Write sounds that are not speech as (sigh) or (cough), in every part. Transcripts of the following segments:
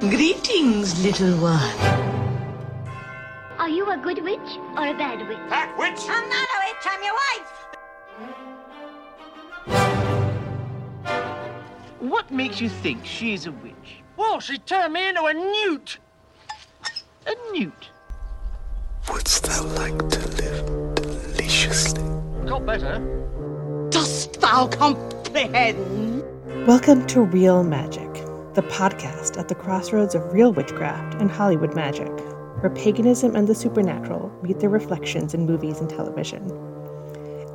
Greetings, little one. Are you a good witch or a bad witch? That witch! I'm not a witch, I'm your wife. What makes you think she's a witch? Well, she turned me into a newt. A newt? Wouldst thou like to live deliciously? Got better. Dost thou comprehend? Welcome to Real Magic, the podcast at the crossroads of real witchcraft and Hollywood magic, where paganism and the supernatural meet their reflections in movies and television,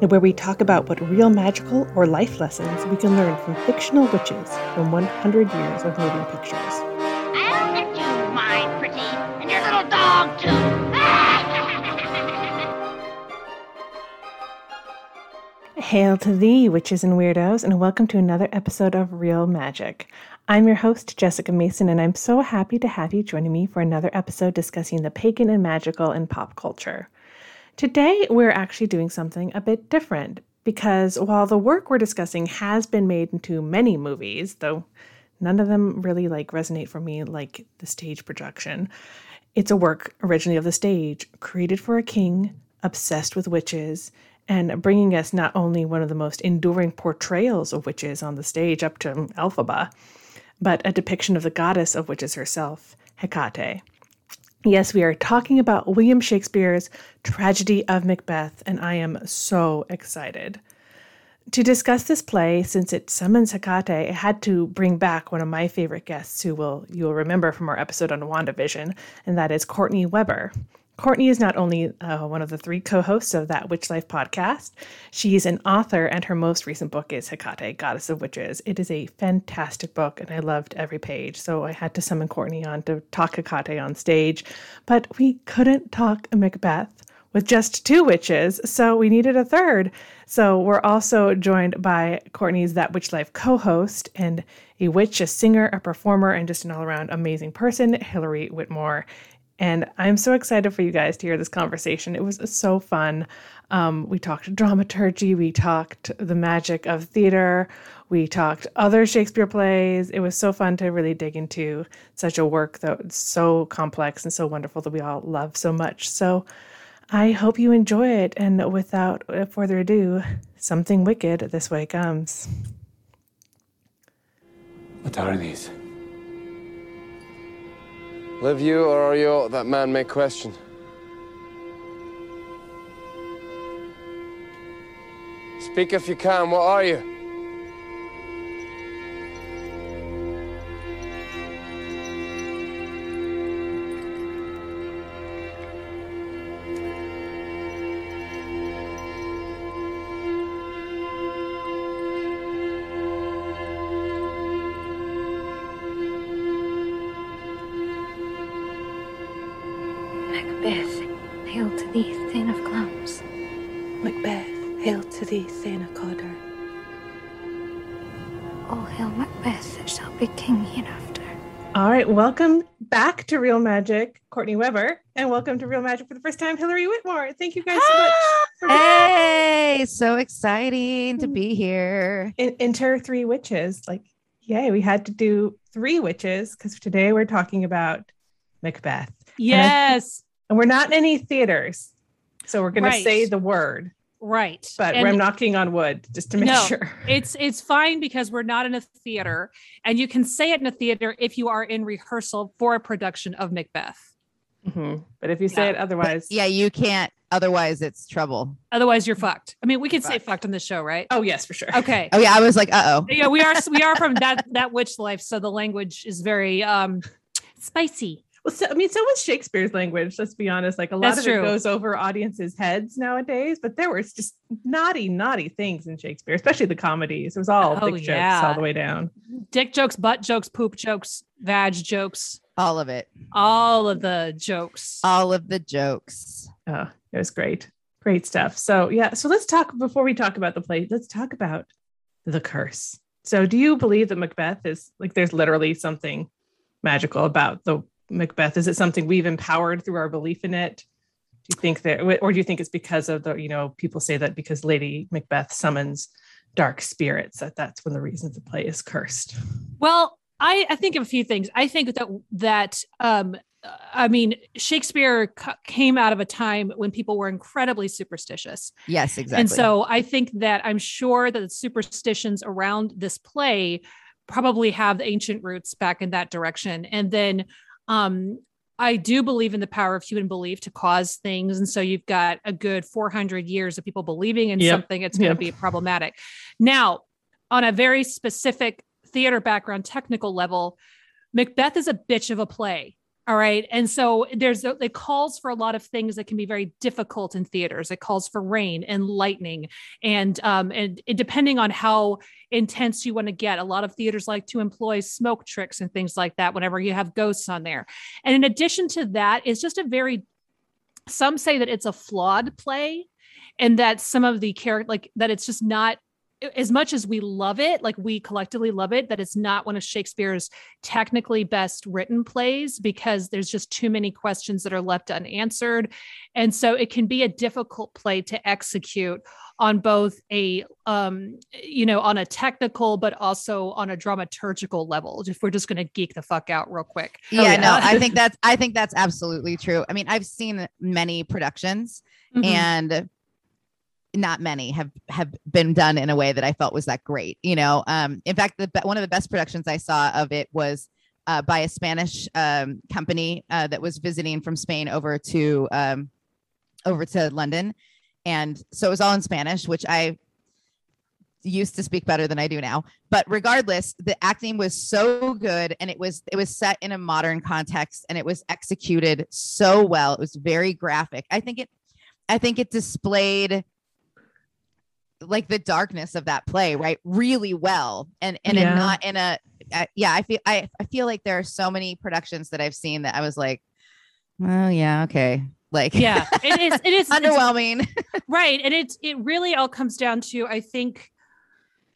and where we talk about what real magical or life lessons we can learn from fictional witches from 100 years of moving pictures. I'll get you, my pretty, and your little dog too. (laughs) Hail to thee, witches and weirdos, and welcome to another episode of Real Magic. I'm your host, Jessica Mason, and I'm so happy to have you joining me for another episode discussing the pagan and magical in pop culture. Today, we're actually doing something a bit different because while the work we're discussing has been made into many movies, though none of them really like resonate for me like the stage production, it's a work originally of the stage, created for a king, obsessed with witches, and bringing us not only one of the most enduring portrayals of witches on the stage up to Elphaba, but a depiction of the goddess of witches herself, Hecate. Yes, we are talking about William Shakespeare's Tragedy of Macbeth, and I am so excited. To discuss this play, since it summons Hecate, I had to bring back one of my favorite guests who will you'll remember from our episode on WandaVision, and that is Courtney Weber. Courtney is not only uh, one of the three co hosts of that Witch Life podcast, she's an author, and her most recent book is Hecate, Goddess of Witches. It is a fantastic book, and I loved every page. So I had to summon Courtney on to talk Hecate on stage, but we couldn't talk Macbeth with just two witches, so we needed a third. So we're also joined by Courtney's That Witch Life co host and a witch, a singer, a performer, and just an all around amazing person, Hillary Whitmore. And I'm so excited for you guys to hear this conversation. It was so fun. Um, we talked dramaturgy, we talked the magic of theater, we talked other Shakespeare plays. It was so fun to really dig into such a work that's so complex and so wonderful that we all love so much. So I hope you enjoy it. And without further ado, something wicked this way comes. What are these? Live you or are you that man may question? Speak if you can, what are you? Thee, Thane of Glamis. Macbeth, hail to thee, Thane of Cawdor. All hail Macbeth that shall be king hereafter. All right, welcome back to Real Magic, Courtney Weber, and welcome to Real Magic for the first time, Hillary Whitmore. Thank you guys so much. Ah! for being Hey, so exciting to be mm. here. in- enter three witches. Like, yay, we had to do three witches because today we're talking about Macbeth. Yes, And we're not in any theaters. So we're going Right. to say the word, right. but And I'm knocking on wood just to make No. sure. (laughs) It's it's fine because we're not in a theater, and you can say it in a theater if you are in rehearsal for a production of Macbeth. Mhm. But if you say Yeah. it otherwise, Yeah, you can't. Otherwise, it's trouble. Otherwise, you're fucked. I mean, we can say Fucked. fucked on the show, right? Oh, yes, for sure. Okay. Oh yeah, I was like, uh oh. Yeah, we are we are from that that witch life, so the language is very um spicy. Well, so, I mean, so was Shakespeare's language. Let's be honest. Like a lot That's of true. it goes over audiences' heads nowadays, but there was just naughty, naughty things in Shakespeare, especially the comedies. It was all Oh, dick jokes yeah. all the way down. Dick jokes, butt jokes, poop jokes, vag jokes, All of it. all of the jokes. All of the jokes. Oh, it was great. Great stuff. So, yeah. So let's talk before we talk about the play, let's talk about the curse. So, do you believe that Macbeth is like there's literally something magical about the Macbeth? Is it something we've empowered through our belief in it? Do you think that, or do you think it's because of the, you know, people say that because Lady Macbeth summons dark spirits, that that's one of the reasons the play is cursed? Well, I, I think of a few things. I think that that um, I mean, Shakespeare c- came out of a time when people were incredibly superstitious. Yes, exactly. And so I think that I'm sure that the superstitions around this play probably have ancient roots back in that direction. And then um, I do believe in the power of human belief to cause things. And so you've got a good 400 years of people believing in Yep. something, it's going to Yep. be problematic. Now, on a very specific theater background, technical level, Macbeth is a bitch of a play. All right. And so there's it calls for a lot of things that can be very difficult in theaters. It calls for rain and lightning and um and it, depending on how intense you want to get. A lot of theaters like to employ smoke tricks and things like that whenever you have ghosts on there. And in addition to that, it's just a very some say that it's a flawed play and that some of the character like that it's just not as much as we love it, like we collectively love it, that it's not one of Shakespeare's technically best written plays because there's just too many questions that are left unanswered. And so it can be a difficult play to execute on both a um you know on a technical but also on a dramaturgical level if we're just going to geek the fuck out real quick yeah, no, I think (laughs) that's I think that's absolutely true. I mean, I've seen many productions Mhm. and not many have have been done in a way that I felt was that great. You know, um, in fact, the one of the best productions I saw of it was uh, by a Spanish um, company uh, that was visiting from Spain over to um, over to London, and so it was all in Spanish, which I used to speak better than I do now. But regardless, the acting was so good and it was it was set in a modern context and it was executed so well. It was very graphic. I think it I think it displayed like the darkness of that play, right? Really well. And and Yeah. not in a uh, yeah, I feel I, I feel like there are so many productions that I've seen that I was like, oh yeah, okay. Like yeah it is it is (laughs) underwhelming. right and it's it really all comes down to i think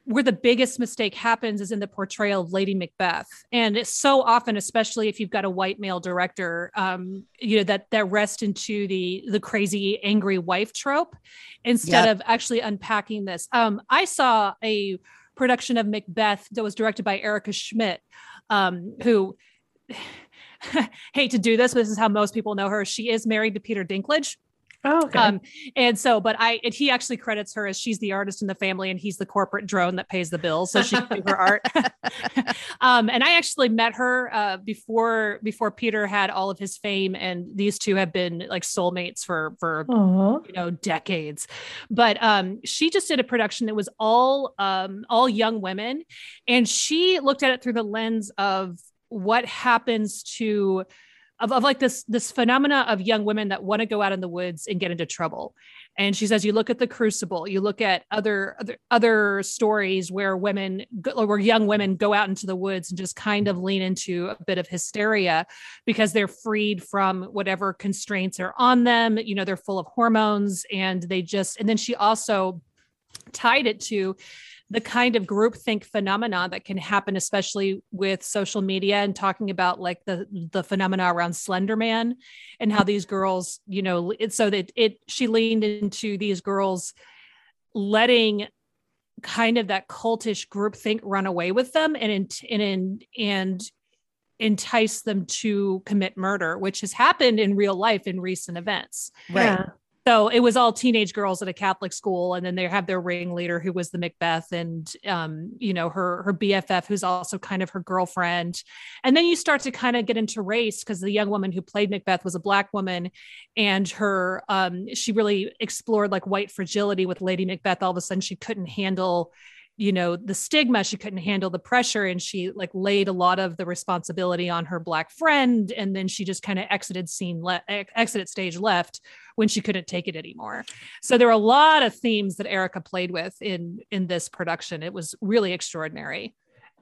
where the biggest mistake happens is in the portrayal of lady macbeth. And it's so often especially if you've got a white male director um you know that that rest into the the crazy angry wife trope instead Yep. of actually unpacking this. Um i saw a production of macbeth that was directed by erica schmidt um who (sighs) hate to do this but this is how most people know her. She is married to peter dinklage Oh, okay. um, and so, but I, and he actually credits her as she's the artist in the family and he's the corporate drone that pays the bills. So she can do her art. (laughs) (laughs) um, and I actually met her, uh, before, before Peter had all of his fame and these two have been like soulmates for, for, Aw. you know, decades. But, um, she just did a production that was all, um, all young women. And she looked at it through the lens of what happens to, of, of like this this phenomena of young women that want to go out in the woods and get into trouble. And she says you look at the crucible you look at other other other stories where women where young women go out into the woods and just kind of lean into a bit of hysteria because they're freed from whatever constraints are on them you know they're full of hormones and they just and then she also tied it to the kind of groupthink phenomena that can happen, especially with social media and talking about like the the phenomena around Slender Man and how these girls, you know, it, so that it she leaned into these girls letting kind of that cultish groupthink run away with them and in, and in, and entice them to commit murder, which has happened in real life in recent events. Right. Yeah. So it was all teenage girls at a Catholic school, and then they have their ringleader who was the Macbeth, and um, you know her her BFF who's also kind of her girlfriend, and then you start to kind of get into race because the young woman who played Macbeth was a black woman, and her um, she really explored like white fragility with Lady Macbeth. All of a sudden, she couldn't handle you know the stigma she couldn't handle the pressure and she like laid a lot of the responsibility on her black friend and then she just kind of exited scene le- ex- exited stage left when she couldn't take it anymore. So there are a lot of themes that erica played with in in this production. It was really extraordinary.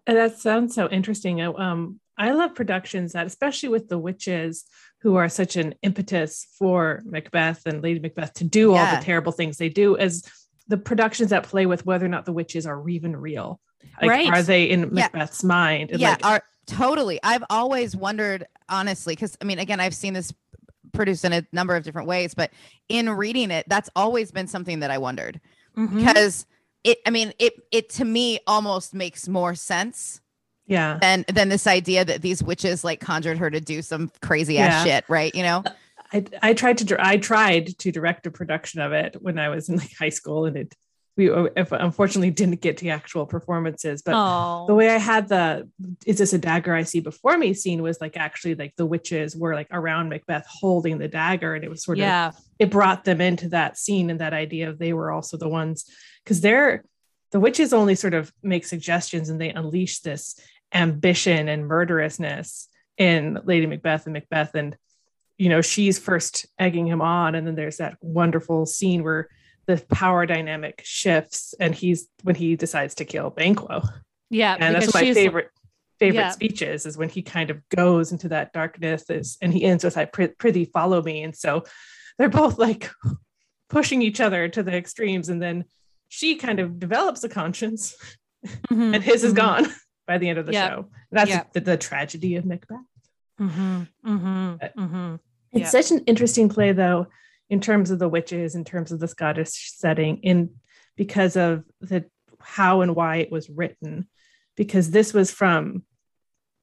And that sounds so interesting. Um, I love productions that, especially with the witches, who are such an impetus for Macbeth and Lady Macbeth to do all the terrible things they do, as the productions that play with whether or not the witches are even real. Like, Right. Are they in Yeah. Macbeth's mind? And yeah like, are totally i've always wondered honestly because i mean again i've seen this produced in a number of different ways but in reading it that's always been something that i wondered Mhm. because it i mean it it to me almost makes more sense Yeah. And then this idea that these witches like conjured her to do some crazy ass Yeah. shit, right? You know? (laughs) I I tried to I tried to direct a production of it when I was in like high school, and it we unfortunately didn't get to actual performances. But Oh. the way I had the "Is this a dagger I see before me?" scene was like actually like the witches were like around Macbeth holding the dagger, and it was sort of it brought them into that scene and that idea of they were also the ones because they're the witches only sort of make suggestions and they unleash this ambition and murderousness in Lady Macbeth and Macbeth and you know she's first egging him on and then there's that wonderful scene where the power dynamic shifts and he's when he decides to kill Banquo Yeah. and that's because one of my favorite favorite Yeah. speeches is when he kind of goes into that darkness is, and he ends with i pri- prithee follow me and so they're both like pushing each other to the extremes and then she kind of develops a conscience Mhm, and his is mhm, gone by the end of the Yeah. show that's Yeah. the, the tragedy of macbeth mhm, mhm, mhm. It's Yeah. such an interesting play though in terms of the witches in terms of the scottish setting in because of the how and why it was written. Because this was from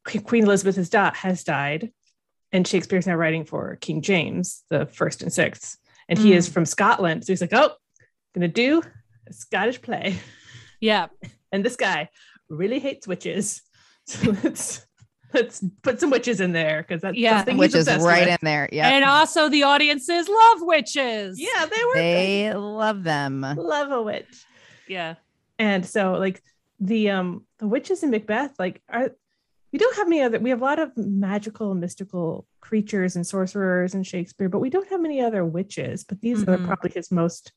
queen elizabeth has, di- has died and shakespeare's now writing for king james the first and sixth. And he is mm. from scotland so he's like oh gonna do a scottish play. Yeah. (laughs) and this guy really hates witches. (laughs) So let's let's put some witches in there because that's Yeah. something Which he's is right with. in there. Yeah. And also the audiences love witches. yeah they were They love them. love a witch Yeah. and so like the um the witches in macbeth like are we don't have many other we have a lot of magical and mystical creatures and sorcerers in shakespeare but we don't have many other witches but these are Mhm. probably his most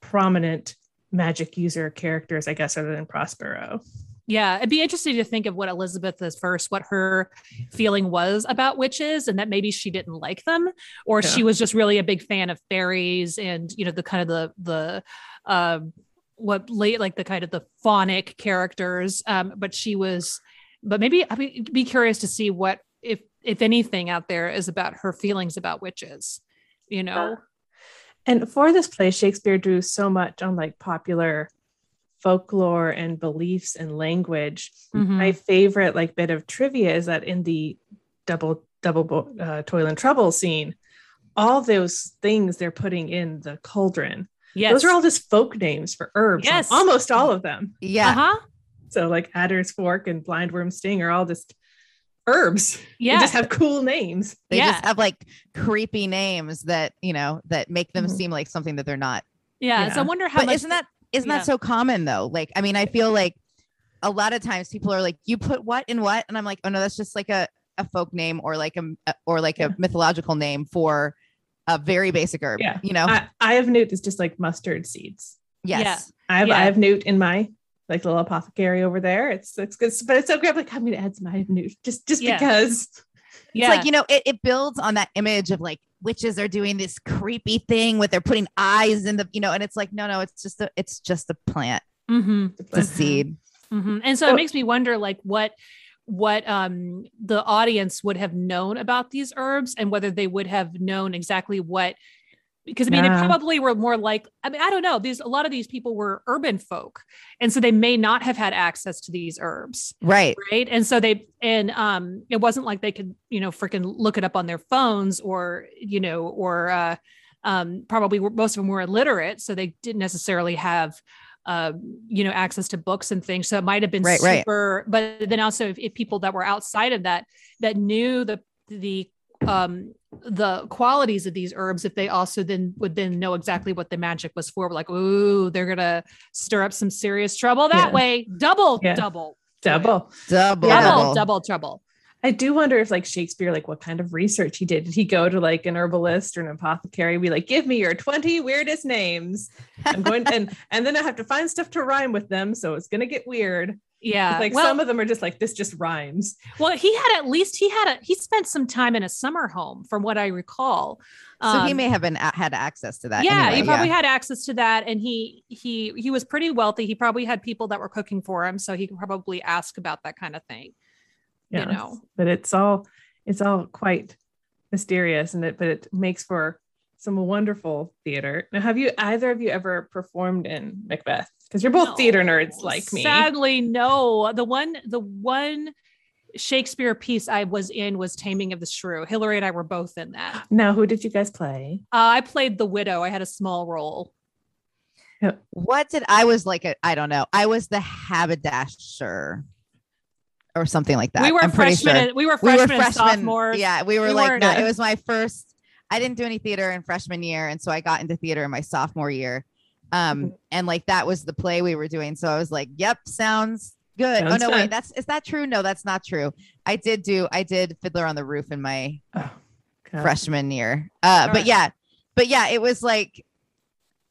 prominent magic user characters i guess other than prospero Yeah, it'd be interesting to think of what Elizabeth is first, what her feeling was about witches, and that maybe she didn't like them, or she was just really a big fan of fairies and you know the kind of the the um what late like the kind of the phonic characters. Um, but she was, but maybe I'd be, be curious to see what if if anything out there is about her feelings about witches. You know, and for this play shakespeare drew so much on like popular folklore and beliefs and language Mhm. my favorite like bit of trivia is that in the double double uh, toil and trouble scene all those things they're putting in the cauldron yes, those are all just folk names for herbs Yes. almost all of them Yeah. uh huh, so like adder's fork and blindworm sting are all just herbs Yeah. they yeah, just have cool names They Yeah. just have like creepy names that, you know, that make them Mhm. seem like something that they're not. yeah. So I wonder how But much isn't that isn't yeah. that so common though? Like, I mean, I feel like a lot of times people are like, "You put what in what?" And I'm like, "Oh no, that's just like a a folk name or like a or like Yeah. a mythological name for a very basic herb." Yeah. You know? I, I have newt is just like mustard seeds yes. I have Yeah. I have newt in my like little apothecary over there. It's it's good, but it's so great. I'm like I'm gonna add some I have newt just just Yeah. because. It's like, you know, it, it builds on that image of like witches are doing this creepy thing with they're putting eyes in the, you know, and it's like, no, no, it's just a it's just a plant. hmm It's a seed. hmm And so Well- it makes me wonder, like, what what um the audience would have known about these herbs and whether they would have known exactly what because I mean Yeah. they probably were more like I mean I don't know these a lot of these people were urban folk and so they may not have had access to these herbs Right. right and so they and um it wasn't like they could you know freaking look it up on their phones or you know or uh um probably were, most of them were illiterate so they didn't necessarily have uh you know access to books and things so it might have been Right, right. super but then also if, if people that were outside of that that knew the the um the qualities of these herbs if they also then would then know exactly what the magic was for We're like ooh they're gonna stir up some serious trouble that Yeah. way double Yeah. double Double. Double. double double. double trouble I do wonder if like Shakespeare, like what kind of research he did. Did he go to like an herbalist or an apothecary? Be like, give me your 20 weirdest names. I'm going (laughs) and and then I have to find stuff to rhyme with them. So it's gonna get weird. Yeah like well, some of them are just like this just rhymes. well he had at least he had a he spent some time in a summer home from what i recall So he Um, may have been had access to that. yeah, anyway, he probably had access to that, and he he he was pretty wealthy. He probably had people that were cooking for him, so he could probably ask about that kind of thing. Yes. You know, But it's all it's all quite mysterious and it but it makes for some wonderful theater. Now, have you either of you ever performed in Macbeth? Because you're both No. theater nerds like me. Sadly, no. The one the one Shakespeare piece I was in was Taming of the Shrew. Hillary and I were both in that. Now, who did you guys play? Uh, I played the widow. I had a small role. What did I was like? A, I don't know. I was the haberdasher or something like that. we were I'm freshmen. sure. and- we were freshmen. we freshmen, were and freshmen. sophomores. Yeah, we were We like, weren't- no, it was my first. I didn't do any theater in freshman year, and so I got into theater in my sophomore year. Mm-hmm. Um, and like that was the play we were doing. So I was like, "Yep, sounds good." Sounds oh no, good. wait, that's is that true? No, that's not true. I did do I did Fiddler on the Roof in my Oh, freshman year. Uh, but Alright. yeah, but yeah, it was like,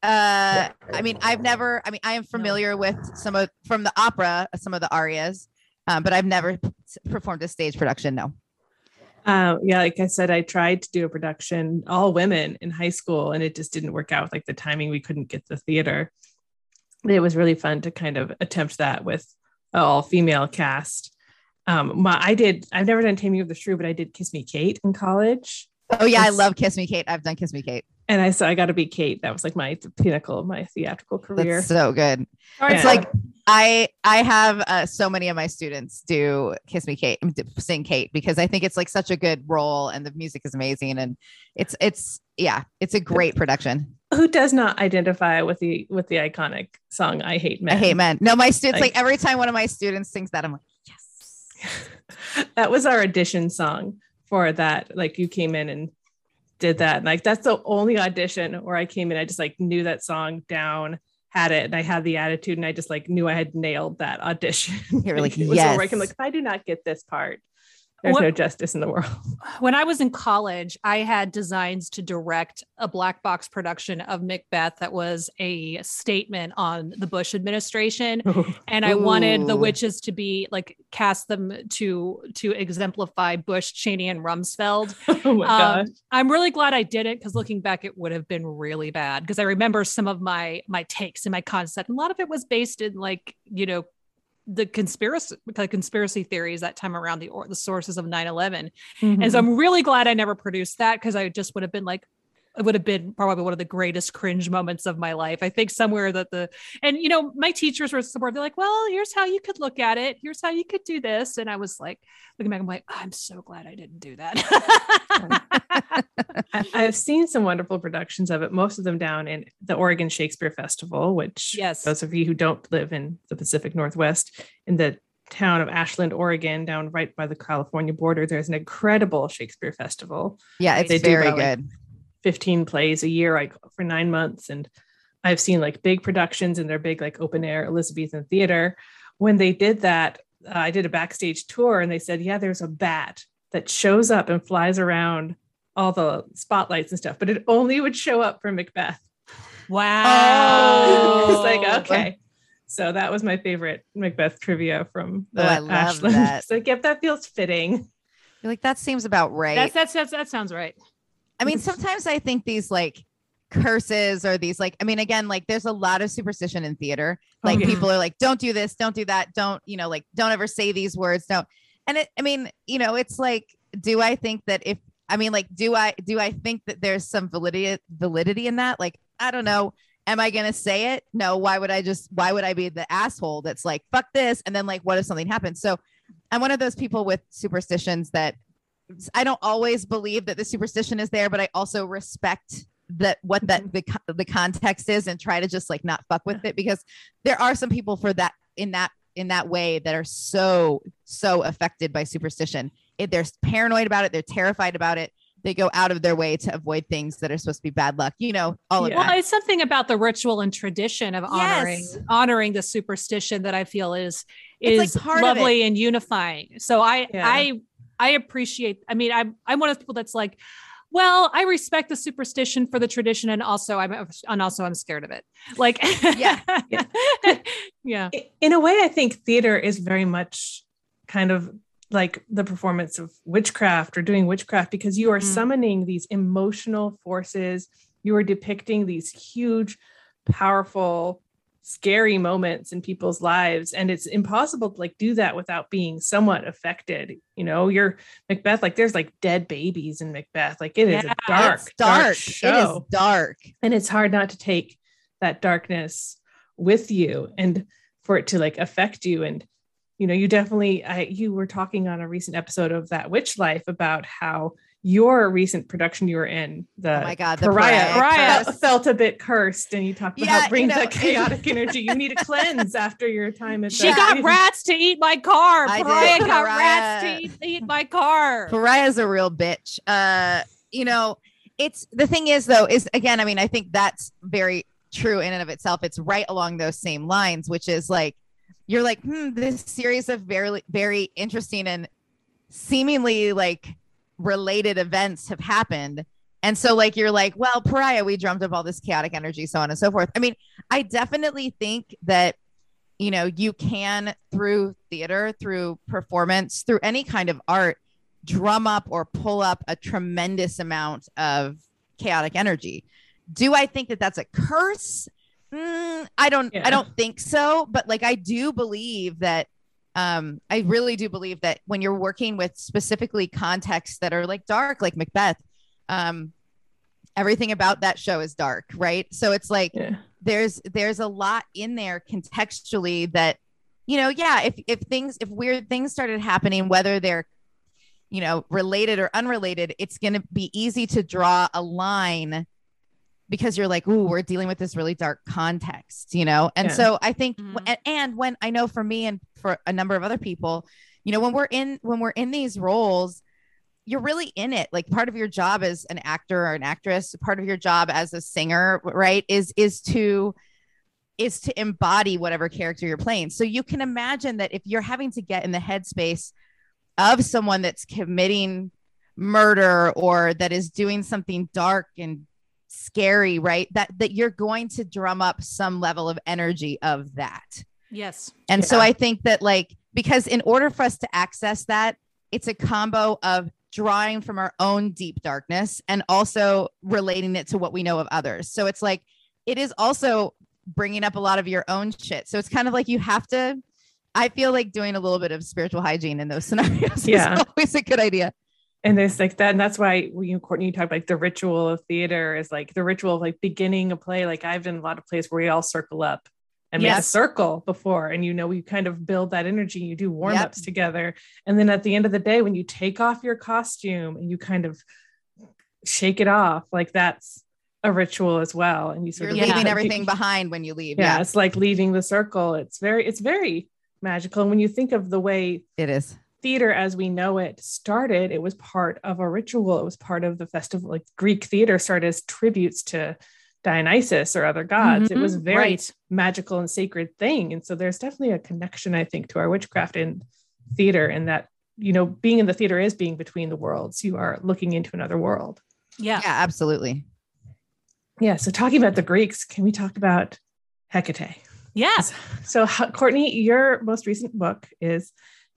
uh, I mean, I've never, I mean, I am familiar with some of from the opera, some of the arias, um, but I've never p- performed a stage production. No. Uh, yeah, like I said, I tried to do a production all women in high school, and it just didn't work out. Like the timing, we couldn't get the theater. But it was really fun to kind of attempt that with an all female cast. Um, my, I did. I've never done Taming of the Shrew, but I did Kiss Me Kate in college, Oh yeah, I love Kiss Me Kate. I've done Kiss Me Kate. And I said I got to be Kate. That was like my the pinnacle of my theatrical career. That's so good. Right, It's Yeah. like I I have uh, so many of my students do Kiss Me Kate, sing Kate because I think it's like such a good role and the music is amazing and it's it's yeah, it's a great production. Who does not identify with the with the iconic song "I Hate Men"? I hate men. No, my students Like- like, every time one of my students sings that, I'm like, yes. (laughs) that was our audition song for that. Like you came in and did that. And like that's the only audition where I came in. I just like knew that song down, had it, and I had the attitude, and I just like knew I had nailed that audition. You were like, (laughs) it was. I'm like, if I do not get this part, there's What- no justice in the world. (laughs) when I was in college, I had designs to direct a black box production of Macbeth that was a statement on the Bush administration. And I wanted the witches to be like cast them to to exemplify Bush, Cheney, and Rumsfeld. (laughs) oh my Um, gosh. I'm really glad I did it because looking back, it would have been really bad. Because I remember some of my my takes and my concept, and a lot of it was based in like you know the conspiracy the conspiracy theories that time around the or the sources of 9-11 and Mhm. so i'm really glad i never produced that because i just would have been like it would have been probably one of the greatest cringe moments of my life. I think somewhere that the and you know my teachers were supportive. They're like, "Well, here's how you could look at it. Here's how you could do this." And I was like, looking back, I'm like, "I'm so glad I didn't do that." (laughs) I, I've seen some wonderful productions of it, most of them down in the Oregon Shakespeare Festival, which, Yes. those of you who don't live in the Pacific Northwest, in the town of Ashland, Oregon, down right by the California border, there's an incredible Shakespeare Festival. Yeah, it's They do very about, like, good. 15 plays a year, like for nine months. And I've seen like big productions in their big, like open air Elizabethan theater. When they did that, uh, I did a backstage tour and they said, Yeah, there's a bat that shows up and flies around all the spotlights and stuff, but it only would show up for Macbeth. wow. (laughs) it's like, okay. So that was my favorite Macbeth trivia from Oh, the I love Ashland. that. (laughs) It's like, yep, that feels fitting. You're like that seems about right. That's, that's that's that sounds right. I mean, (laughs) sometimes I think these like curses or these like, I mean, again, like there's a lot of superstition in theater. Oh, Like yeah. people are like, don't do this, don't do that, don't, you know, like don't ever say these words, don't. And it, I mean, you know, it's like, do I think that if, I mean, like, do I, do I think that there's some validity, validity in that? Like, I don't know. Am I gonna say it? No. Why would I just? Why would I be the asshole that's like fuck this? And then like, what if something happens? So, I'm one of those people with superstitions that I don't always believe that the superstition is there, but I also respect that what that mm-hmm. the, the context is and try to just like not fuck with it because there are some people for that in that in that way that are so so affected by superstition. If they're paranoid about it, they're terrified about it. They go out of their way to avoid things that are supposed to be bad luck. You know, all of Yeah. Well, it's something about the ritual and tradition of honoring Yes. honoring the superstition that I feel is It's, like, is part of lovely and unifying. So I Yeah. I I appreciate. I mean, I'm I'm one of the people that's like, well, I respect the superstition for the tradition, and also I'm and also I'm scared of it. Like, Yeah. (laughs) Yeah. yeah. In a way i think theater is very much kind of like the performance of witchcraft or doing witchcraft because you are Mm. summoning these emotional forces you are depicting these huge powerful scary moments in people's lives. And it's impossible to like do that without being somewhat affected you know? You're macbeth like there's like dead babies in macbeth. Like it is Yeah, a dark it's dark. show It is dark. and it's hard not to take that darkness with you and for it to like affect you. And you know, you definitely, I, you were talking on a recent episode of That Witch Life about how your recent production you were in, the Oh my God, the pariah, Pariah felt, felt a bit cursed, and you talked about Yeah, how it you know, that chaotic (laughs) energy. You need a cleanse after your time at. She the- got rats to eat my car. I did. Pariah got Pariah. rats to eat, eat my car. Pariah's a real bitch. Uh, you know, it's the thing is though, is again, I mean, I think that's very true in and of itself. It's right along those same lines, which is like you're like, hmm, this series of very, very interesting and seemingly like related events have happened. And so, like, you're like, well, pariah, we drummed up all this chaotic energy, so on and so forth. I mean, I definitely think that, you know, you can through theater, through performance, through any kind of art, drum up or pull up a tremendous amount of chaotic energy. Do I think that that's a curse? Mm, I don't. Yeah. I don't think so. But like, I do believe that. Um, I really do believe that when you're working with specifically contexts that are like dark, like Macbeth, um, everything about that show is dark, right? So it's like Yeah. there's there's a lot in there contextually that you know yeah if if things if weird things started happening whether they're you know related or unrelated it's going to be easy to draw a line because you're like ooh we're dealing with this really dark context you know and Yeah. so i think Mhm. and, and when i know for me and for a number of other people you know when we're in when we're in these roles you're really in it. Like part of your job as an actor or an actress part of your job as a singer right is is to is to embody whatever character you're playing. So you can imagine that if you're having to get in the headspace of someone that's committing murder or that is doing something dark and scary right that that you're going to drum up some level of energy of that Yes. and so I think that like because in order for us to access that, it's a combo of drawing from our own deep darkness and also relating it to what we know of others. So it's like it is also bringing up a lot of your own shit. So it's kind of like you have to I feel like doing a little bit of spiritual hygiene in those (laughs) scenarios Yeah. is always a good idea. and there's like that and that's why when you courtney you talk like the ritual of theater is like the ritual of like beginning a play like i've done a lot of plays where we all circle up and make a circle before and you know you kind of build that energy you do warm-ups Yep. together and then at the end of the day when you take off your costume and you kind of shake it off like that's a ritual as well and you sort You're of leaving like, everything behind when you leave. yeah, Yeah, it's like leaving the circle it's very it's very magical and when you think of the way it is. theater as we know it started it was part of a ritual it was part of the festival like greek theater started as tributes to dionysus or other gods it was Mhm, very right. magical and sacred thing and so there's definitely a connection i think to our witchcraft in theater and that you know being in the theater is being between the worlds you are looking into another world Yeah. Yeah, absolutely. yeah so talking about the greeks can we talk about hecate Yes. so H- courtney your most recent book is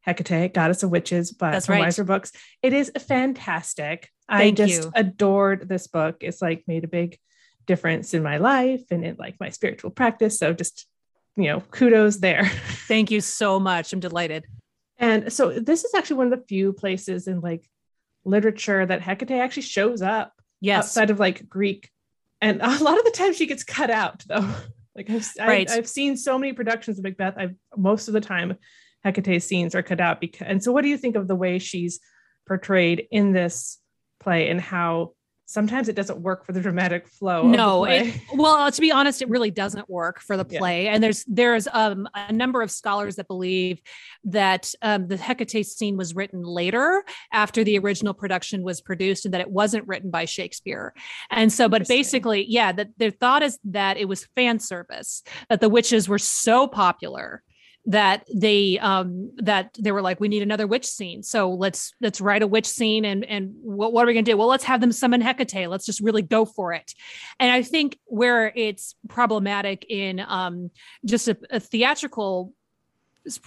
hecate goddess of witches by That's from right. Weiser books it is fantastic i just you. adored this book it's like made a big difference in my life and in like my spiritual practice so just you know kudos there (laughs) Thank you so much. I'm delighted. and so this is actually one of the few places in like literature that hecate actually shows up Yes. outside of like Greek. And a lot of the time she gets cut out though. (laughs) Like I've, Right. I, have seen so many productions of Macbeth. I've most of the time Hecate's scenes are cut out because and so what do you think of the way she's portrayed in this play and how sometimes it doesn't work for the dramatic flow no it, (laughs) well to be honest it really doesn't work for the Yeah. play. And there's there's um, a number of scholars that believe that um, the hecate scene was written later after the original production was produced and that it wasn't written by shakespeare. And so but basically yeah that their thought is that it was fan service that the witches were so popular that they um that they were like we need another witch scene. So let's let's write a witch scene and and what, what are we going to do? Well let's have them summon hecate. Let's just really go for it. And i think where it's problematic in um just a, a theatrical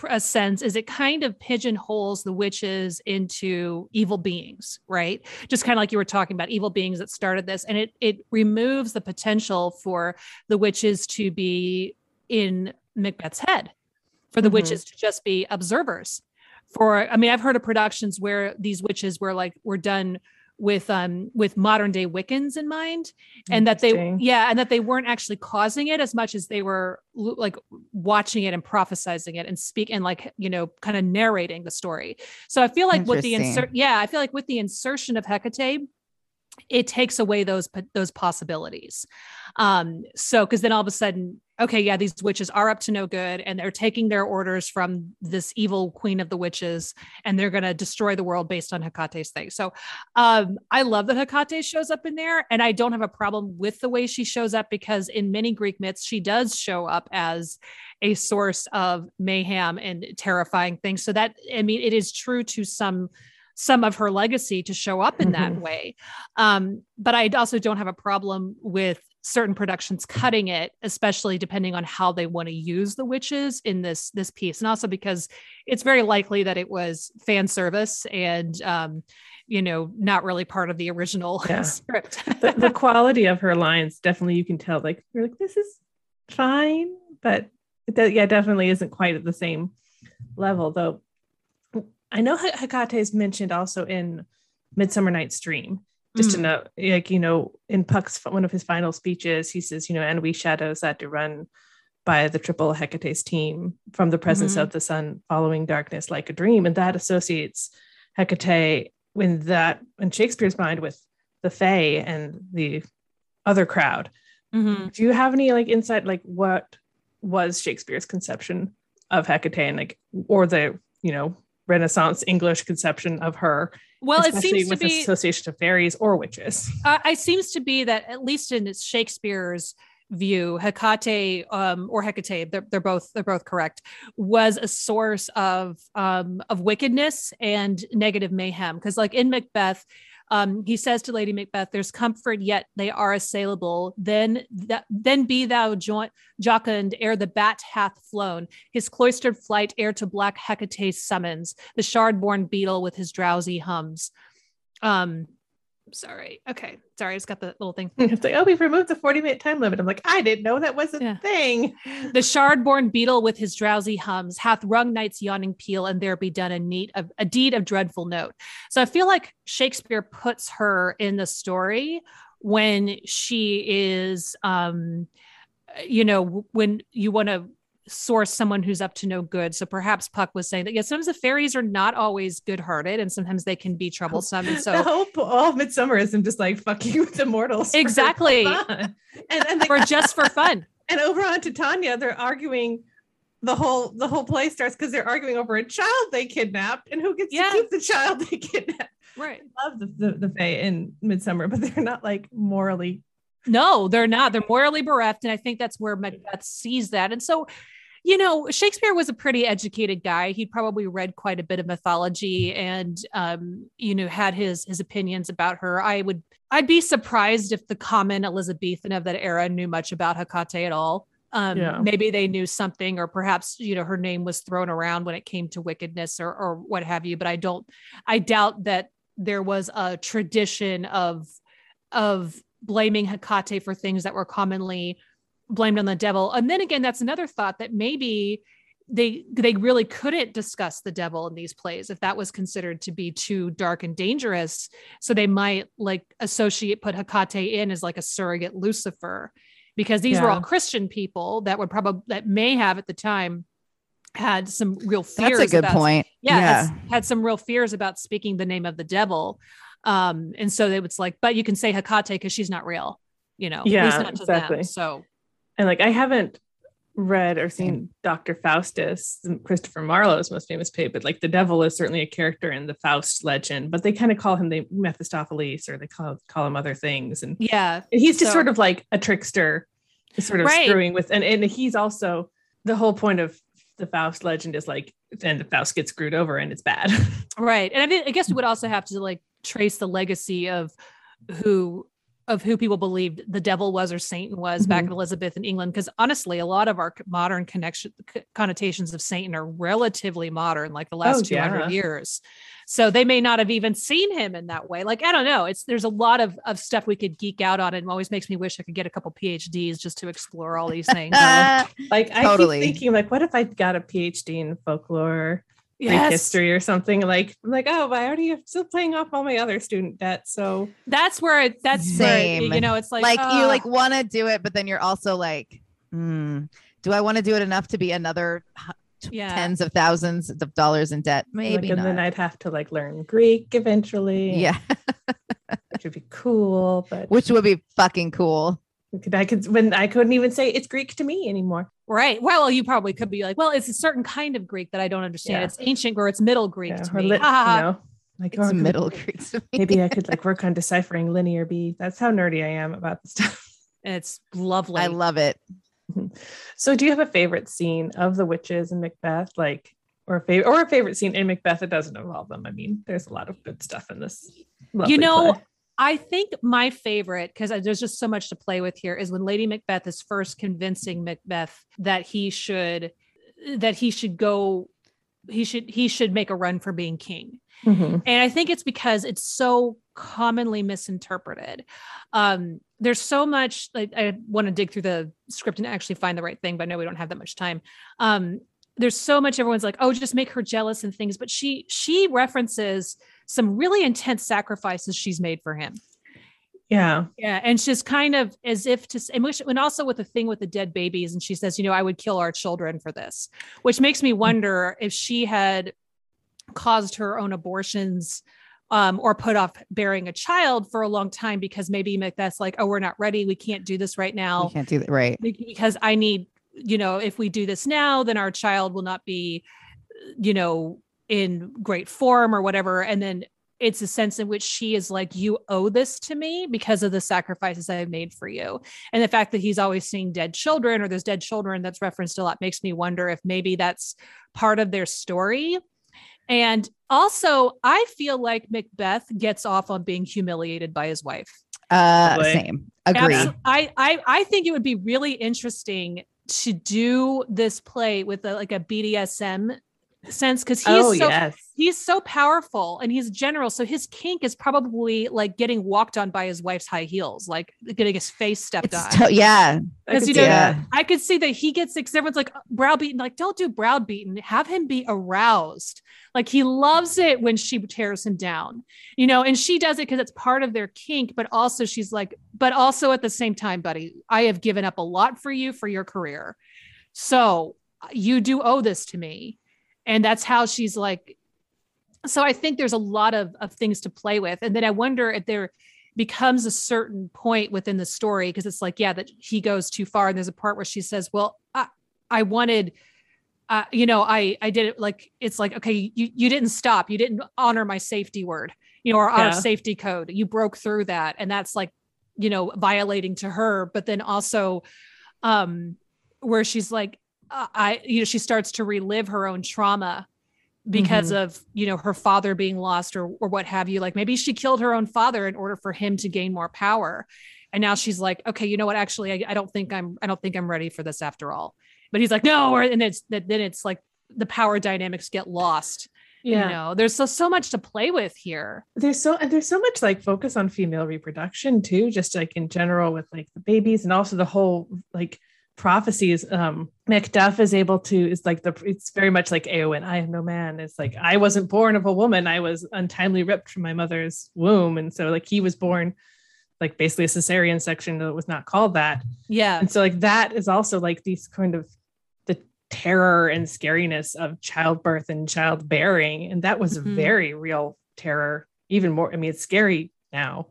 a sense is it kind of pigeonholes the witches into evil beings right? Just kind of like you were talking about evil beings that started this and it it removes the potential for the witches to be in macbeth's head for the Mhm. witches to just be observers for i mean i've heard of productions where these witches were like were done with um with modern day Wiccans in mind, and that they yeah, and that they weren't actually causing it as much as they were like watching it and prophesizing it and speak and like you know kind of narrating the story. So I feel like with the insert yeah, I feel like with the insertion of Hecate, it takes away those those possibilities. Um, so because then all of a sudden, okay, yeah, these witches are up to no good, and they're taking their orders from this evil queen of the witches, and they're gonna destroy the world based on Hecate's thing. So um, I love that Hecate shows up in there, and I don't have a problem with the way she shows up because in many Greek myths, she does show up as a source of mayhem and terrifying things. So that I mean, it is true to some some of her legacy to show up in that Mhm. way. Um, but I also don't have a problem with certain productions cutting it, especially depending on how they want to use the witches in this this piece, and also because it's very likely that it was fan service and um, you know not really part of the original (laughs) Yeah. script. the, the (laughs) quality of her lines definitely you can tell like you're like this is fine but it yeah definitely isn't quite at the same level though i know hecate is mentioned also in midsummer night's dream just to Mm. know like you know in puck's one of his final speeches he says you know and we shadows that to run by the triple hecate's team from the presence Mhm. of the sun following darkness like a dream and that associates hecate when that in shakespeare's mind with the fae and the other crowd Mhm. do you have any like insight like what was shakespeare's conception of hecate and like or the you know renaissance english conception of her Well, it seems to with be association of fairies or witches uh, it seems to be that at least in Shakespeare's view, Hecate um, or Hecate, they're, they're both they're both correct, was a source of um, of wickedness and negative mayhem. Because like in Macbeth, um, he says to Lady Macbeth, "There's comfort, yet they are assailable. Then that then be thou jo- jocund ere the bat hath flown. His cloistered flight ere to black Hecate summons the shard-born beetle with his drowsy hums." Um, sorry. Okay, sorry. I just got the little thing. (laughs) it's like oh we've removed the 40 minute time limit i'm like i didn't know that was a Yeah. thing The shard-born beetle with his drowsy hums hath wrung night's yawning peal, and there be done a neat of a deed of dreadful note. So I feel like Shakespeare puts her in the story when she is, um, you know, when you want to source someone who's up to no good. So perhaps Puck was saying that yeah, sometimes the fairies are not always good-hearted, and sometimes they can be troublesome. And the (laughs) so whole all of midsummer is him just like fucking (laughs) with the mortals Exactly. and and, or like, just for fun. (laughs) and Oberon Titania, they're arguing the whole the whole play starts because they're arguing over a child they kidnapped and who gets to keep the child they kidnapped. Right. I love the, the, the Fae in Midsummer, but they're not like morally No, they're not. They're morally bereft. And I think that's where Macbeth sees that. And so, you know, Shakespeare was a pretty educated guy. He'd probably read quite a bit of mythology and um, you know, had his his opinions about her. I would I'd be surprised if the common Elizabethan of that era knew much about Hecate at all. Um, Yeah. maybe they knew something, or perhaps you know her name was thrown around when it came to wickedness or or what have you. But I don't, I doubt that there was a tradition of of blaming Hecate for things that were commonly blamed on the devil. And then again, that's another thought that maybe they they really couldn't discuss the devil in these plays if that was considered to be too dark and dangerous. So they might like associate put Hecate in as like a surrogate Lucifer because these were all Christian people that would probably that may have at the time had some real fears. That's a good about- point. yeah, Yeah. Had, some real fears about speaking the name of the devil. Um, and so they was like, but you can say Hecate because she's not real, you know, Yeah, least not to exactly. them. So and like I haven't read or seen Dr. Faustus, Christopher Marlowe's most famous play, but like the devil is certainly a character in the Faust legend, but they kind of call him the Mephistopheles or they call call him other things. And yeah, And he's just So- sort of like a trickster, sort of Right. screwing with, and, and he's also the whole point of the Faust legend is like, and the Faust gets screwed over and it's bad. (laughs) right. And I, mean, I guess we would also have to like trace the legacy of who of who people believed the devil was or Satan was back Mhm. in Elizabeth in England. Because honestly, a lot of our modern connection c- connotations of Satan are relatively modern, like the last Oh, 200 yeah. years. So they may not have even seen him in that way. Like, I don't know. It's there's a lot of, of stuff we could geek out on. And always makes me wish I could get a couple PhDs just to explore all these things. (laughs) Like I Totally. keep thinking, like, what if I got a PhD in folklore Greek Yes. history or something. Like, I'm like, oh, but I already am still paying off all my other student debt. So That's where it, that's Same. where, you know, it's like, like you like want to do it, but then you're also like, hmm, do I want to do it enough to be another Yeah. tens of thousands of dollars in debt? Maybe like, and then. I'd have to like learn Greek eventually. Yeah, which would be cool. But which would be fucking cool. Could I could when I couldn't even say it's Greek to me anymore. right. Well, you probably could be like, well, it's a certain kind of Greek that I don't understand. Yeah. It's ancient or it's middle Greek Yeah, to me. lit- Ha, ha, ha. you know, like It's or could- middle Greek to me. Maybe I could like (laughs) work on deciphering linear B. That's how nerdy I am about the stuff. And (laughs) it's lovely. I love it. So, do you have a favorite scene of the witches in Macbeth, like, or a favorite, or a favorite scene in Macbeth that doesn't involve them? I mean, there's a lot of good stuff in this. lovely you know, play. I think my favorite, because there's just so much to play with here, is when Lady Macbeth is first convincing Macbeth that he should that he should go he should he should make a run for being king. Mhm. And I think it's because it's so commonly misinterpreted. Um, there's so much like I want to dig through the script and actually find the right thing, but I know we don't have that much time. Um, there's so much everyone's like, oh, just make her jealous and things, but she she references some really intense sacrifices she's made for him. yeah, Yeah, and she's kind of as if to, and, which, and also with the thing with the dead babies, and she says, you know, I would kill our children for this, which makes me wonder if she had caused her own abortions um, or put off bearing a child for a long time because maybe Macbeth's like, oh, we're not ready, we can't do this right We now can't do that. Right. because I need, you know, if we do this now, then our child will not be, you know, in great form or whatever. And then it's a sense in which she is like, you owe this to me because of the sacrifices I have made for you. And the fact that he's always seeing dead children or there's dead children that's referenced a lot makes me wonder if maybe that's part of their story. And also, I feel like Macbeth gets off on being humiliated by his wife. Uh, Probably. same. Agree. Abso- I, I I think it would be really interesting to do this play with a, like a BDSM sense because he's oh so yes, he's so powerful and he's general. So his kink is probably like getting walked on by his wife's high heels, like getting his face stepped It's on. to- yeah. I Because could you see know, that. I could see that he gets because everyone's like browbeaten, like don't do browbeaten, have him be aroused. Like he loves it when she tears him down, you know, and she does it because it's part of their kink, but also she's like, but also at the same time, buddy, I have given up a lot for you for your career. So you do owe this to me. And that's how she's like, so I think there's a lot of, of things to play with. And then I wonder if there becomes a certain point within the story because it's like, yeah, that he goes too far. And there's a part where she says, Well, I, I wanted, uh, you know, I I did it like it's like, okay, you you didn't stop, you didn't honor my safety word, you know, or our safety code. You broke through that. And that's like, you know, violating to her, but then also um where she's like, I, you know, she starts to relive her own trauma because mm-hmm. of you know her father being lost or or what have you. Like maybe she killed her own father in order for him to gain more power. And now she's like okay you know what? Actually I, I don't think i'm i don't think i'm ready for this after all. But he's like no or and it's that then it's like the power dynamics get lost yeah. you know? There's so so much to play with here. There's so and there's so much like focus on female reproduction too just like in general with like the babies and also the whole like prophecies um macduff is able to is like the it's very much like Éowyn i am no man. It's like i wasn't born of a woman. I was untimely ripped from my mother's womb. And so like he was born like basically a cesarean section that was not called that. Yeah. And so like that is also like these kind of the terror and scariness of childbirth and childbearing. And that was Mhm. a very real terror even more i mean it's scary now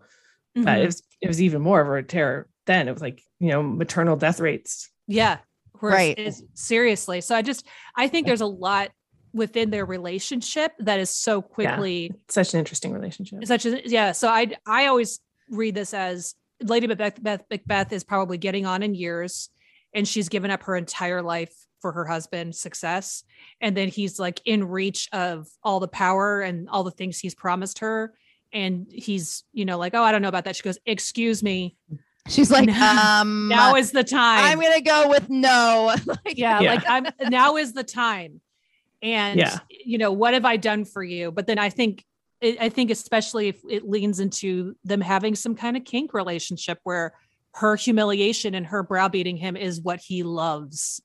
but Mhm. it was it was even more of a terror then. It was like you know maternal death rates Yeah. Whereas Right. Is, seriously. So I just I think there's a lot within their relationship that is so quickly such an interesting relationship such as yeah. So I I always read this as Lady Macbeth, Beth, Macbeth is probably getting on in years and she's given up her entire life for her husband's success. And then he's like in reach of all the power and all the things he's promised her. And he's, you know, like, oh, I don't know about that. She goes, excuse me. She's like, Now- um, Now is the time. I'm gonna go with no. (laughs) Like, yeah, Yeah. like i'm (laughs) now is the time and Yeah. you know what have i done for you but then i think i think especially if it leans into them having some kind of kink relationship where her humiliation and her browbeating him is what he loves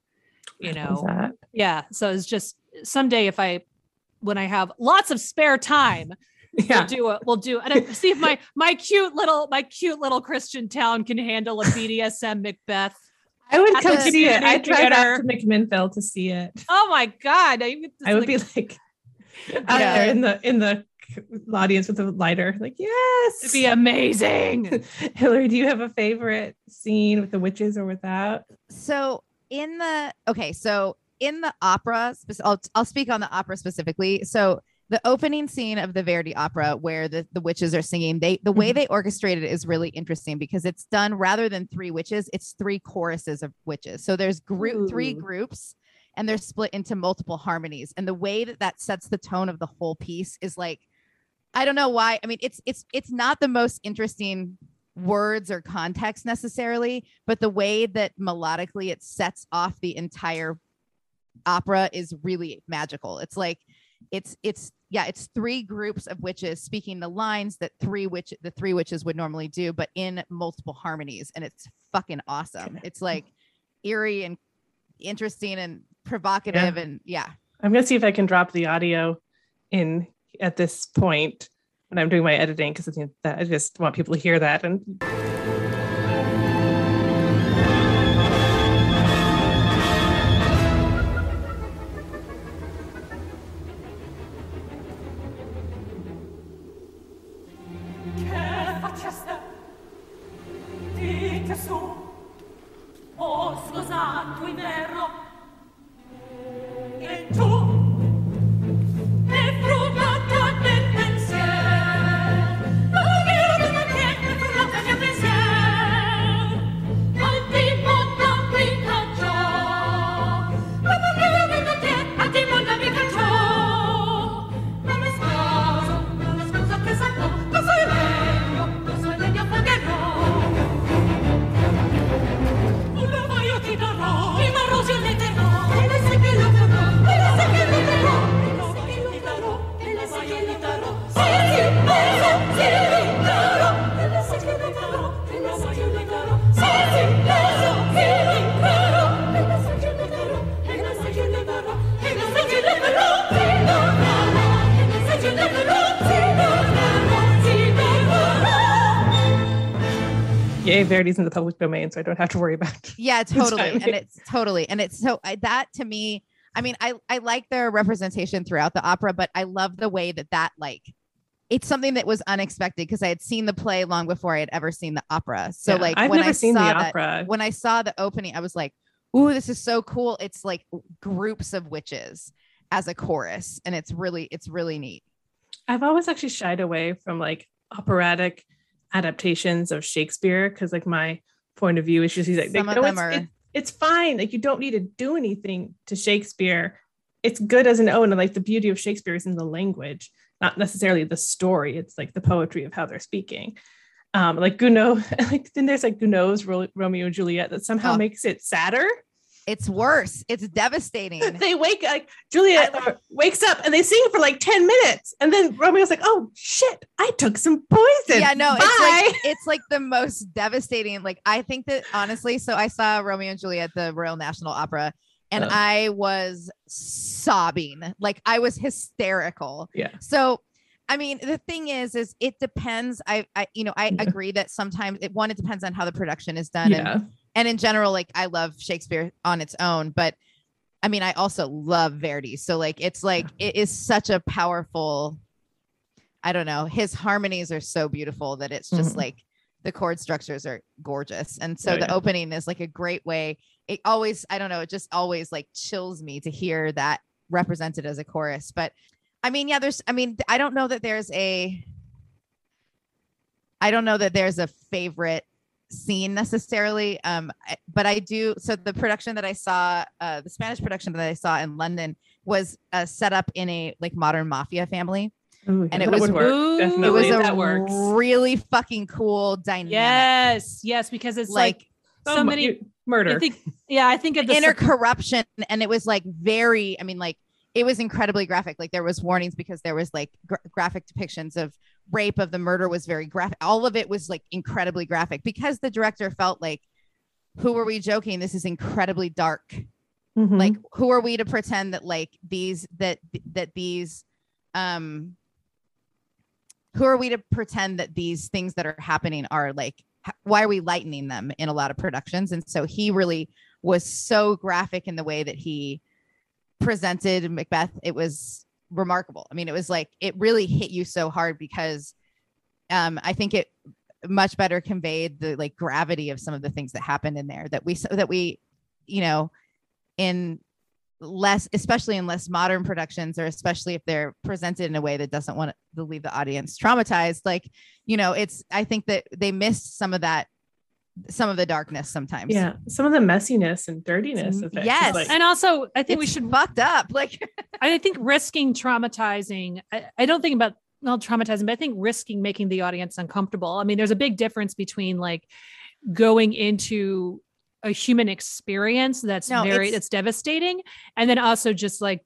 you know that yeah so it's just someday if i when I have lots of spare time. Yeah. We'll do it. We'll do and see if my (laughs) my cute little my cute little Christian town can handle a BDSM Macbeth. I would At come the see it. I'd drive theater. out to McMinnville to see it. Oh my god! I, I would be like out Yeah. there in the in the audience with a lighter, like yes, it'd be amazing. (laughs) Hillary, do you have a favorite scene with the witches or without? so in the okay so in the opera I'll, I'll speak on the opera specifically so the opening scene of the verdi opera where the, the witches are singing they the way Mhm. they orchestrated it is really interesting because it's done rather than three witches it's three choruses of witches so there's group three groups and they're split into multiple harmonies and the way that that sets the tone of the whole piece is like i don't know why i mean it's it's it's not the most interesting words or context necessarily, but the way that melodically it sets off the entire opera is really magical. It's like it's it's yeah, it's three groups of witches speaking the lines that three witch the three witches would normally do, but in multiple harmonies, and it's fucking awesome. It's like eerie and interesting and provocative, and yeah. I'm gonna see if I can drop the audio in at this point when I'm doing my editing because I think that I just want people to hear that and yay, Verdi's in the public domain, so I don't have to worry about. (laughs) Yeah, totally. and it's totally, and it's so I, that to me, I mean, I I like their representation throughout the opera, but I love the way that that like it's something that was unexpected because I had seen the play long before I had ever seen the opera. So Yeah, like I've when never I seen the saw that- opera. when I saw the opening, I was like, "Ooh, this is so cool!" It's like groups of witches as a chorus, and it's really it's really neat. I've always actually shied away from like operatic adaptations of Shakespeare because like my point of view is just he's like, Some like, of no, them it's, are- it- it's fine. Like you don't need to do anything to Shakespeare. It's good as an own. And like the beauty of Shakespeare is in the language, not necessarily the story. It's like the poetry of how they're speaking. Um, like Gounod, (laughs) like then there's like Gounod's Ro- Romeo and Juliet that somehow Oh. makes it sadder. It's worse. It's devastating. (laughs) They wake like Juliet uh, wakes up and they sing for like 10 minutes. And then Romeo's like, oh shit, I took some poison. yeah no Bye. it's like it's like the most devastating like i think that honestly so i saw romeo and juliet at the royal national opera and Oh. i was sobbing like i was hysterical Yeah. so i mean the thing is is it depends i i you know i Yeah. agree that sometimes it one it depends on how the production is done yeah. and in general like i love shakespeare on its own but i mean i also love verdi so like it's like it is such a powerful i don't know his harmonies are so beautiful that it's just Mhm. like the chord structures are gorgeous and so Oh, the yeah. opening is like a great way it always i don't know it just always like chills me to hear that represented as a chorus but i mean yeah there's i mean i don't know that there's a i don't know that there's a favorite scene necessarily um but i do so the production that i saw uh the spanish production that i saw in london was uh, set up in a like modern mafia family Ooh, and it was would work. Ooh. it was a that works. really fucking cool dynamic Yes, yes, because it's like, like so many. you- murder. I think, yeah, I think of the inner Sop- corruption and it was like very i mean like it was incredibly graphic. Like there was warnings because there was like gra- graphic depictions of rape of the murder was very graphic. All of it was like incredibly graphic because the director felt like who are we joking? This is incredibly dark. Mhm. like who are we to pretend that like these that that these um who are we to pretend that these things that are happening are like why are we lightening them in a lot of productions? And so he really was so graphic in the way that he presented macbeth it was remarkable. I mean it was like it really hit you so hard because um i think it much better conveyed the like gravity of some of the things that happened in there that we that we you know in less especially in less modern productions or especially if they're presented in a way that doesn't want to leave the audience traumatized like you know it's i think that they missed some of that some of the darkness sometimes Yeah, some of the messiness and dirtiness mm, of it. 'cause, yes like- and also I think we should fucked up like (laughs) I think risking traumatizing, I, I don't think about not traumatizing, but I think risking making the audience uncomfortable. I mean, there's a big difference between like going into a human experience that's No, very it's- that's devastating, and then also just like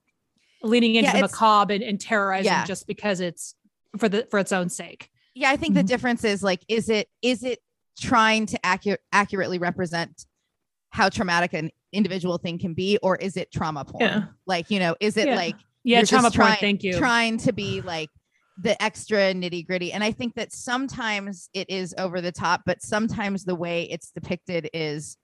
leaning into Yeah, the macabre and, and terrorizing Yeah. just because it's for the for its own sake. yeah i think the mm-hmm. difference is like is it is it trying to accurate accurately represent how traumatic an individual thing can be or is it trauma porn Yeah. like you know is it Yeah. like Yeah, trauma porn. trying- Thank you. trying to be like the extra nitty gritty and i think that sometimes it is over the top but sometimes the way it's depicted is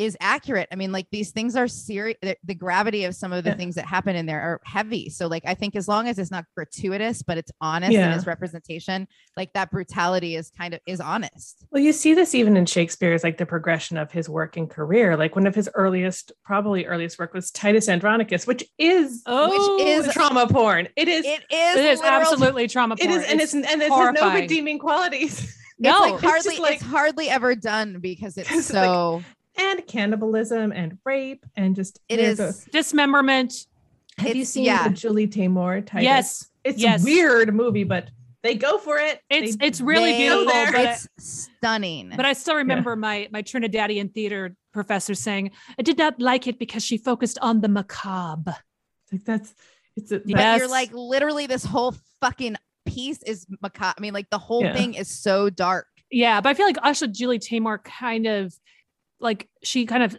is accurate i mean like these things are serious the, the gravity of some of the Yeah. things that happen in there are heavy so like i think as long as it's not gratuitous but it's honest Yeah. in its representation like that brutality is kind of is honest Well, you see this even in Shakespeare's like the progression of his work and career. Like one of his earliest, probably earliest work was Titus Andronicus, which is Oh, which is trauma porn. It is. it is It is literal- absolutely trauma it porn. It is, and it's, and it has no redeeming qualities. (laughs) it's no, like hardly just like- it's hardly ever done because it's (laughs) It's like- so and cannibalism and rape and just it there's a- dismemberment. have you seen yeah. the Julie Taymor Titus? Yes, it's yes. a weird movie, but they go for it. It's They- it's really beautiful, there. but I- it's stunning But I still remember my my Trinidadian theater professor saying, "I did not like it because she focused on the macabre." like that's it's a, but Yes. you're like literally this whole fucking piece is macabre. I mean, like the whole Yeah. thing is so dark. Yeah, but I feel like also Julie Taymor kind of like she kind of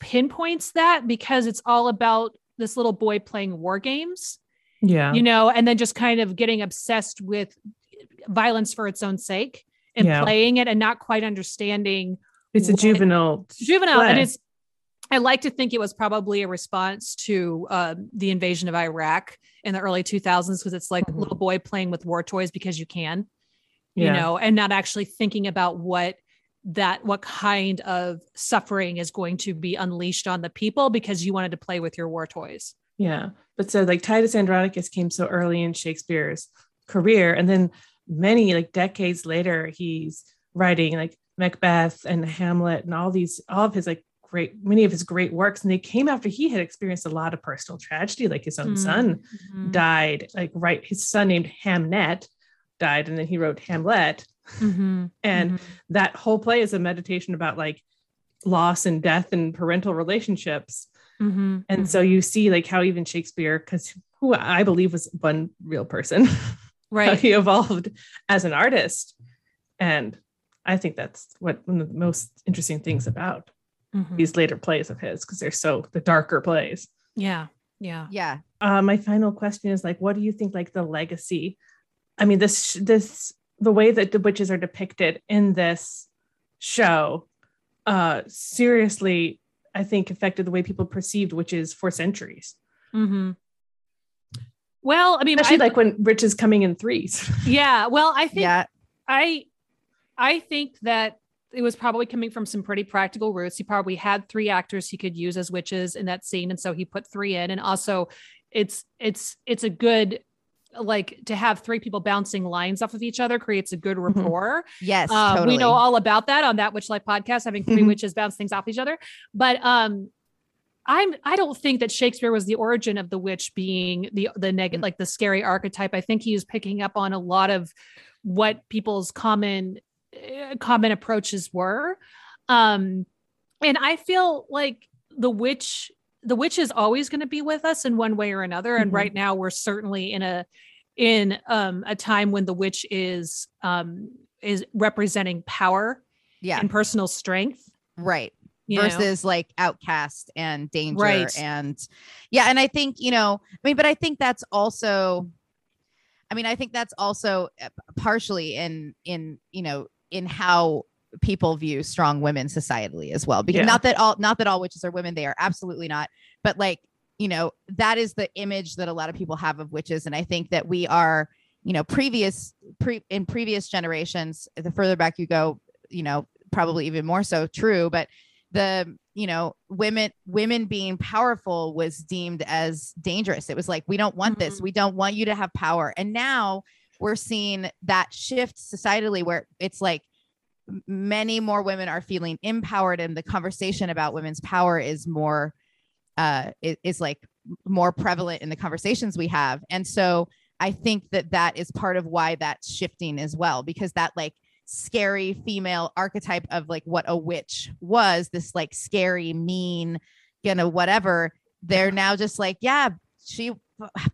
pinpoints that because it's all about this little boy playing war games, yeah. you know, and then just kind of getting obsessed with violence for its own sake and Yeah. playing it and not quite understanding it's a juvenile. juvenile and it's i like to think it was probably a response to um, the invasion of iraq in the early 2000s because it's like Mhm. little boy playing with war toys because you can you Yeah. know and not actually thinking about what that what kind of suffering is going to be unleashed on the people because you wanted to play with your war toys Yeah. But so like Titus Andronicus came so early in Shakespeare's career. And then many like decades later, he's writing like Macbeth and Hamlet and all these, all of his like great, many of his great works. And they came after he had experienced a lot of personal tragedy, like his own Mm. son Mm-hmm. died, like right, his son named Hamnet died. And then he wrote Hamlet. Mhm. (laughs) And Mhm. that whole play is a meditation about like loss and death and parental relationships. Mhm. And so you see like how even Shakespeare, because who I believe was one real person, (laughs) how right he evolved as an artist. And I think that's what one of the most interesting things about Mhm. these later plays of his, because they're so the darker plays. yeah yeah Yeah. Uh, my final question is like, what do you think like the legacy? I mean, this this the way that the witches are depicted in this show, uh, seriously, I think affected the way people perceived witches for centuries. Mm-hmm. well i mean Especially I- like when Rich is coming in threes. (laughs) yeah well i think Yeah. I I think that it was probably coming from some pretty practical roots. He probably had three actors he could use as witches in that scene, and so he put three in. And also, it's it's it's a good like to have three people bouncing lines off of each other creates a good rapport. Yes. Um, totally. We know all about that on that Witch Life podcast, having 3 Mhm. witches bounce things off each other. But um, I'm I don't think that Shakespeare was the origin of the witch being the the negative, Mm. like the scary archetype. I think he was picking up on a lot of what people's common uh, common approaches were. Um, and I feel like the witch the witch is always going to be with us in one way or another and Mhm. right now we're certainly in a in um a time when the witch is um is representing power yeah. and personal strength Right. you know? versus like outcast and danger Right. and yeah and i think you know i mean but i think that's also i mean i think that's also uh, partially in in you know in how people view strong women societally as well because Yeah. not that all not that all witches are women they are absolutely not but like you know that is the image that a lot of people have of witches and i think that we are you know previous pre in previous generations the further back you go you know probably even more so true but the you know women women being powerful was deemed as dangerous it was like we don't want this Mhm. we don't want you to have power and now we're seeing that shift societally where it's like many more women are feeling empowered and the conversation about women's power is more uh is like more prevalent in the conversations we have. And so i think that that is part of why that's shifting as well because that like scary female archetype of like what a witch was this like scary mean you know whatever they're now just like yeah she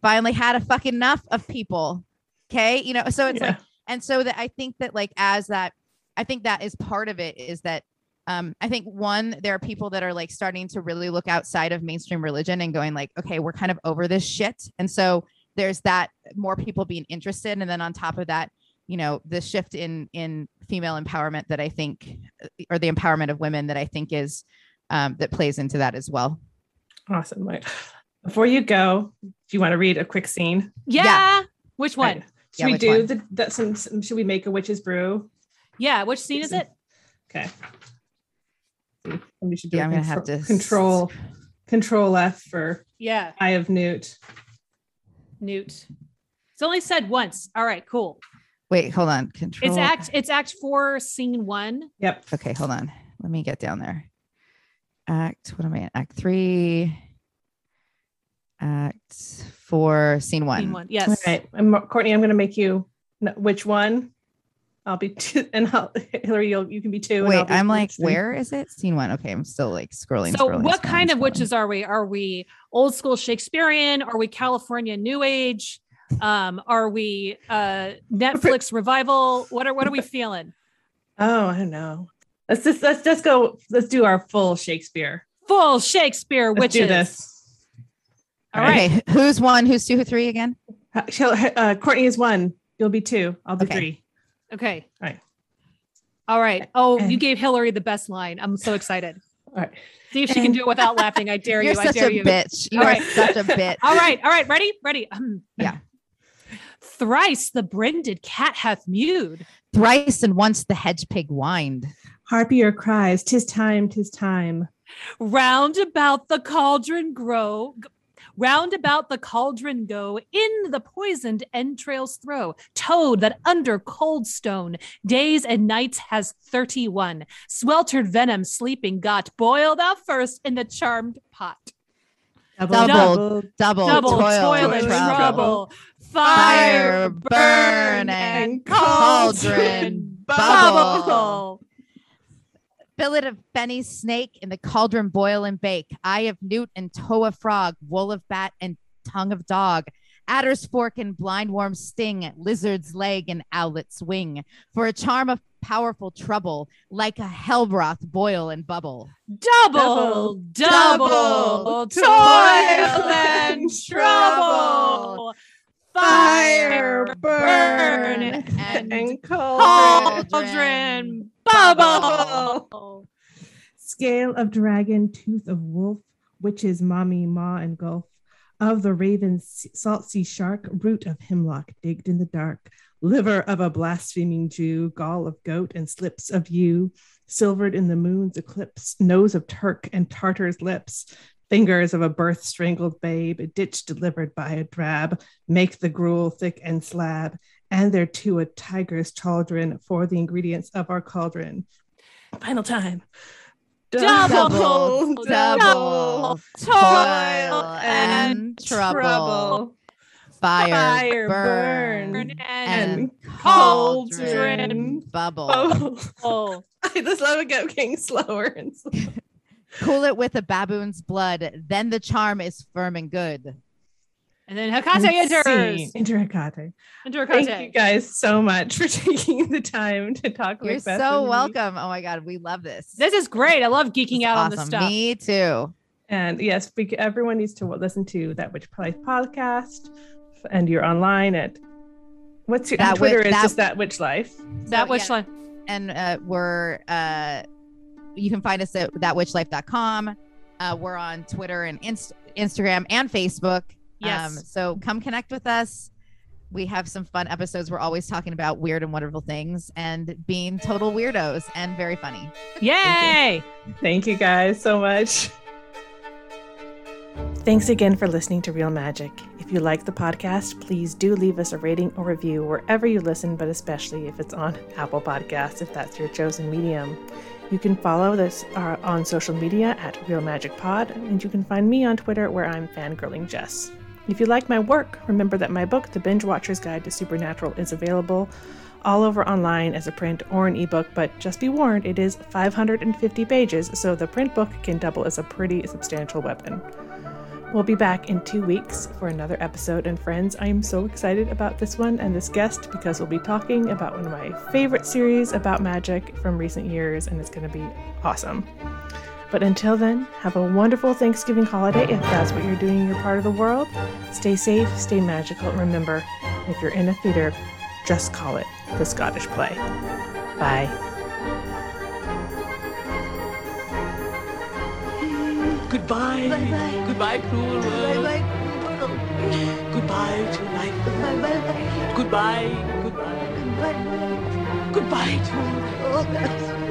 finally had a fucking enough of people. Okay you know so it's Yeah. like and so that i think that like as that i think that is part of it is that um, I think one, there are people that are like starting to really look outside of mainstream religion and going like, okay, we're kind of over this shit. And so there's that more people being interested. And then on top of that, you know, the shift in in female empowerment that I think, or the empowerment of women that I think is um, that plays into that as well. Awesome. Right. Before you go, do you want to read a quick scene? yeah. Which one? Right. Should Yeah, we do one? the that some, some should we make a witch's brew? Yeah. Which scene is it? Okay. We should do Yeah, a I'm gonna have control, to control control F for Yeah. Eye of Newt. Newt. It's only said once. All right. Cool. Wait, hold on. Control. It's act. It's act four, scene one. Yep. Okay, hold on. Let me get down there. Act. What am I in? Act three. Act four. Scene one. Scene one. Yes. All right. And Mar- Courtney, I'm going to make you which one? I'll be (laughs) two, and I'll, Hillary, you'll, you can be two. and I'll Wait, be I'm like, three. where is it? Scene one. Okay, I'm still like scrolling. So, scrolling, what scrolling, kind of witches are we? Are we old school Shakespearean? Are we California New Age? Um, are we uh (laughs) Netflix revival? What are what are we feeling? Oh, I don't know. Let's just let's just go. Let's do our full Shakespeare. Full Shakespeare Let's witches. do this. All right. Okay, who's one? Who's two? Who three again? Uh, shall- Uh, Courtney is one. You'll be two. I'll be Okay. three. Okay. All right. All right. Oh, And- you gave Hillary the best line. I'm so excited. (laughs) All right. See if she can do it without (laughs) laughing. I dare You're you. I such dare a you. bitch. You All are right. such a bitch. All right. All right. Ready? Ready. Um, Yeah. Thrice the brinded cat hath mewed. Thrice and once the hedge pig whined. Harpier cries, "Tis time, tis time." Round about the cauldron grow. G- Round about the cauldron go, in the poisoned entrails throw. Toad that under cold stone days and nights has 31. Sweltered venom sleeping got, boil thou first in the charmed pot. Double, double, Double toil, toil, and and trouble. trouble. Fire, burn, and cauldron bubble. bubble. Billet of Benny snake in the cauldron boil and bake. Eye of newt and toe of frog. Wool of bat and tongue of dog. Adder's fork and blind worm sting. Lizard's leg and owlet's wing. For a charm of powerful trouble, like a hell broth boil and bubble. Double, double, Double, toil and trouble. Fire, burn, and, and cauldron. Cauldron bubble. Scale of dragon, tooth of wolf, witches, mommy, maw, and gulf. Of the raven, salt sea shark, root of hemlock digged in the dark, liver of a blaspheming Jew, gall of goat, and slips of yew, silvered in the moon's eclipse, nose of Turk and Tartar's lips, fingers of a birth strangled babe, a ditch delivered by a drab, make the gruel thick and slab, and thereto a tiger's chaldron for the ingredients of our cauldron. Final time. Double, double, toil and trouble. Fire, Fire, burn, burn, and and cauldron cauldron bubble. Oh, (laughs) Oh, (laughs) I just love it getting slower and slower. (laughs) Cool it with a baboon's blood, then the charm is firm and good. And then Hecate enters. Scene. Enter Hecate. Enter Hecate. Thank you guys so much for (laughs) taking the time to talk. With us. You're Macbeth so with me. welcome. Oh my god, we love this. This is great. I love geeking It's out on this awesome. stuff. Me too. And yes, we, everyone needs to listen to that Witch Life podcast. And you're online at what's your That Twitter Witch- is that- just that Witch Life. that So, which yeah, one? and uh, we're uh, you can find us at thatwitchlife.com. Uh, we're on Twitter and Inst- Instagram and Facebook. Yes. Um, so come connect with us. We have some fun episodes. We're always talking about weird and wonderful things and being total weirdos and very funny. Yay! Thank you guys so much. Thanks again for listening to Real Magic. If you like the podcast, please do leave us a rating or review wherever you listen, but especially if it's on Apple Podcasts, if that's your chosen medium. You can follow this uh, on social media at Real Magic Pod, and you can find me on Twitter where I'm fangirling Jess. If you like my work, remember that my book, The Binge Watcher's Guide to Supernatural, is available all over online as a print or an ebook, but just be warned, it is 550 pages, so the print book can double as a pretty substantial weapon. We'll be back in two weeks for another episode, and friends, I am so excited about this one and this guest because we'll be talking about one of my favorite series about magic from recent years, and it's going to be awesome. But until then, have a wonderful Thanksgiving holiday if that's what you're doing in your part of the world. Stay safe, stay magical, and remember, if you're in a theater, just call it the Scottish play. Bye. Goodbye. Bye-bye. Goodbye, cruel world. Bye bye. Goodbye to life. Bye-bye. Goodbye. Goodbye. Goodbye to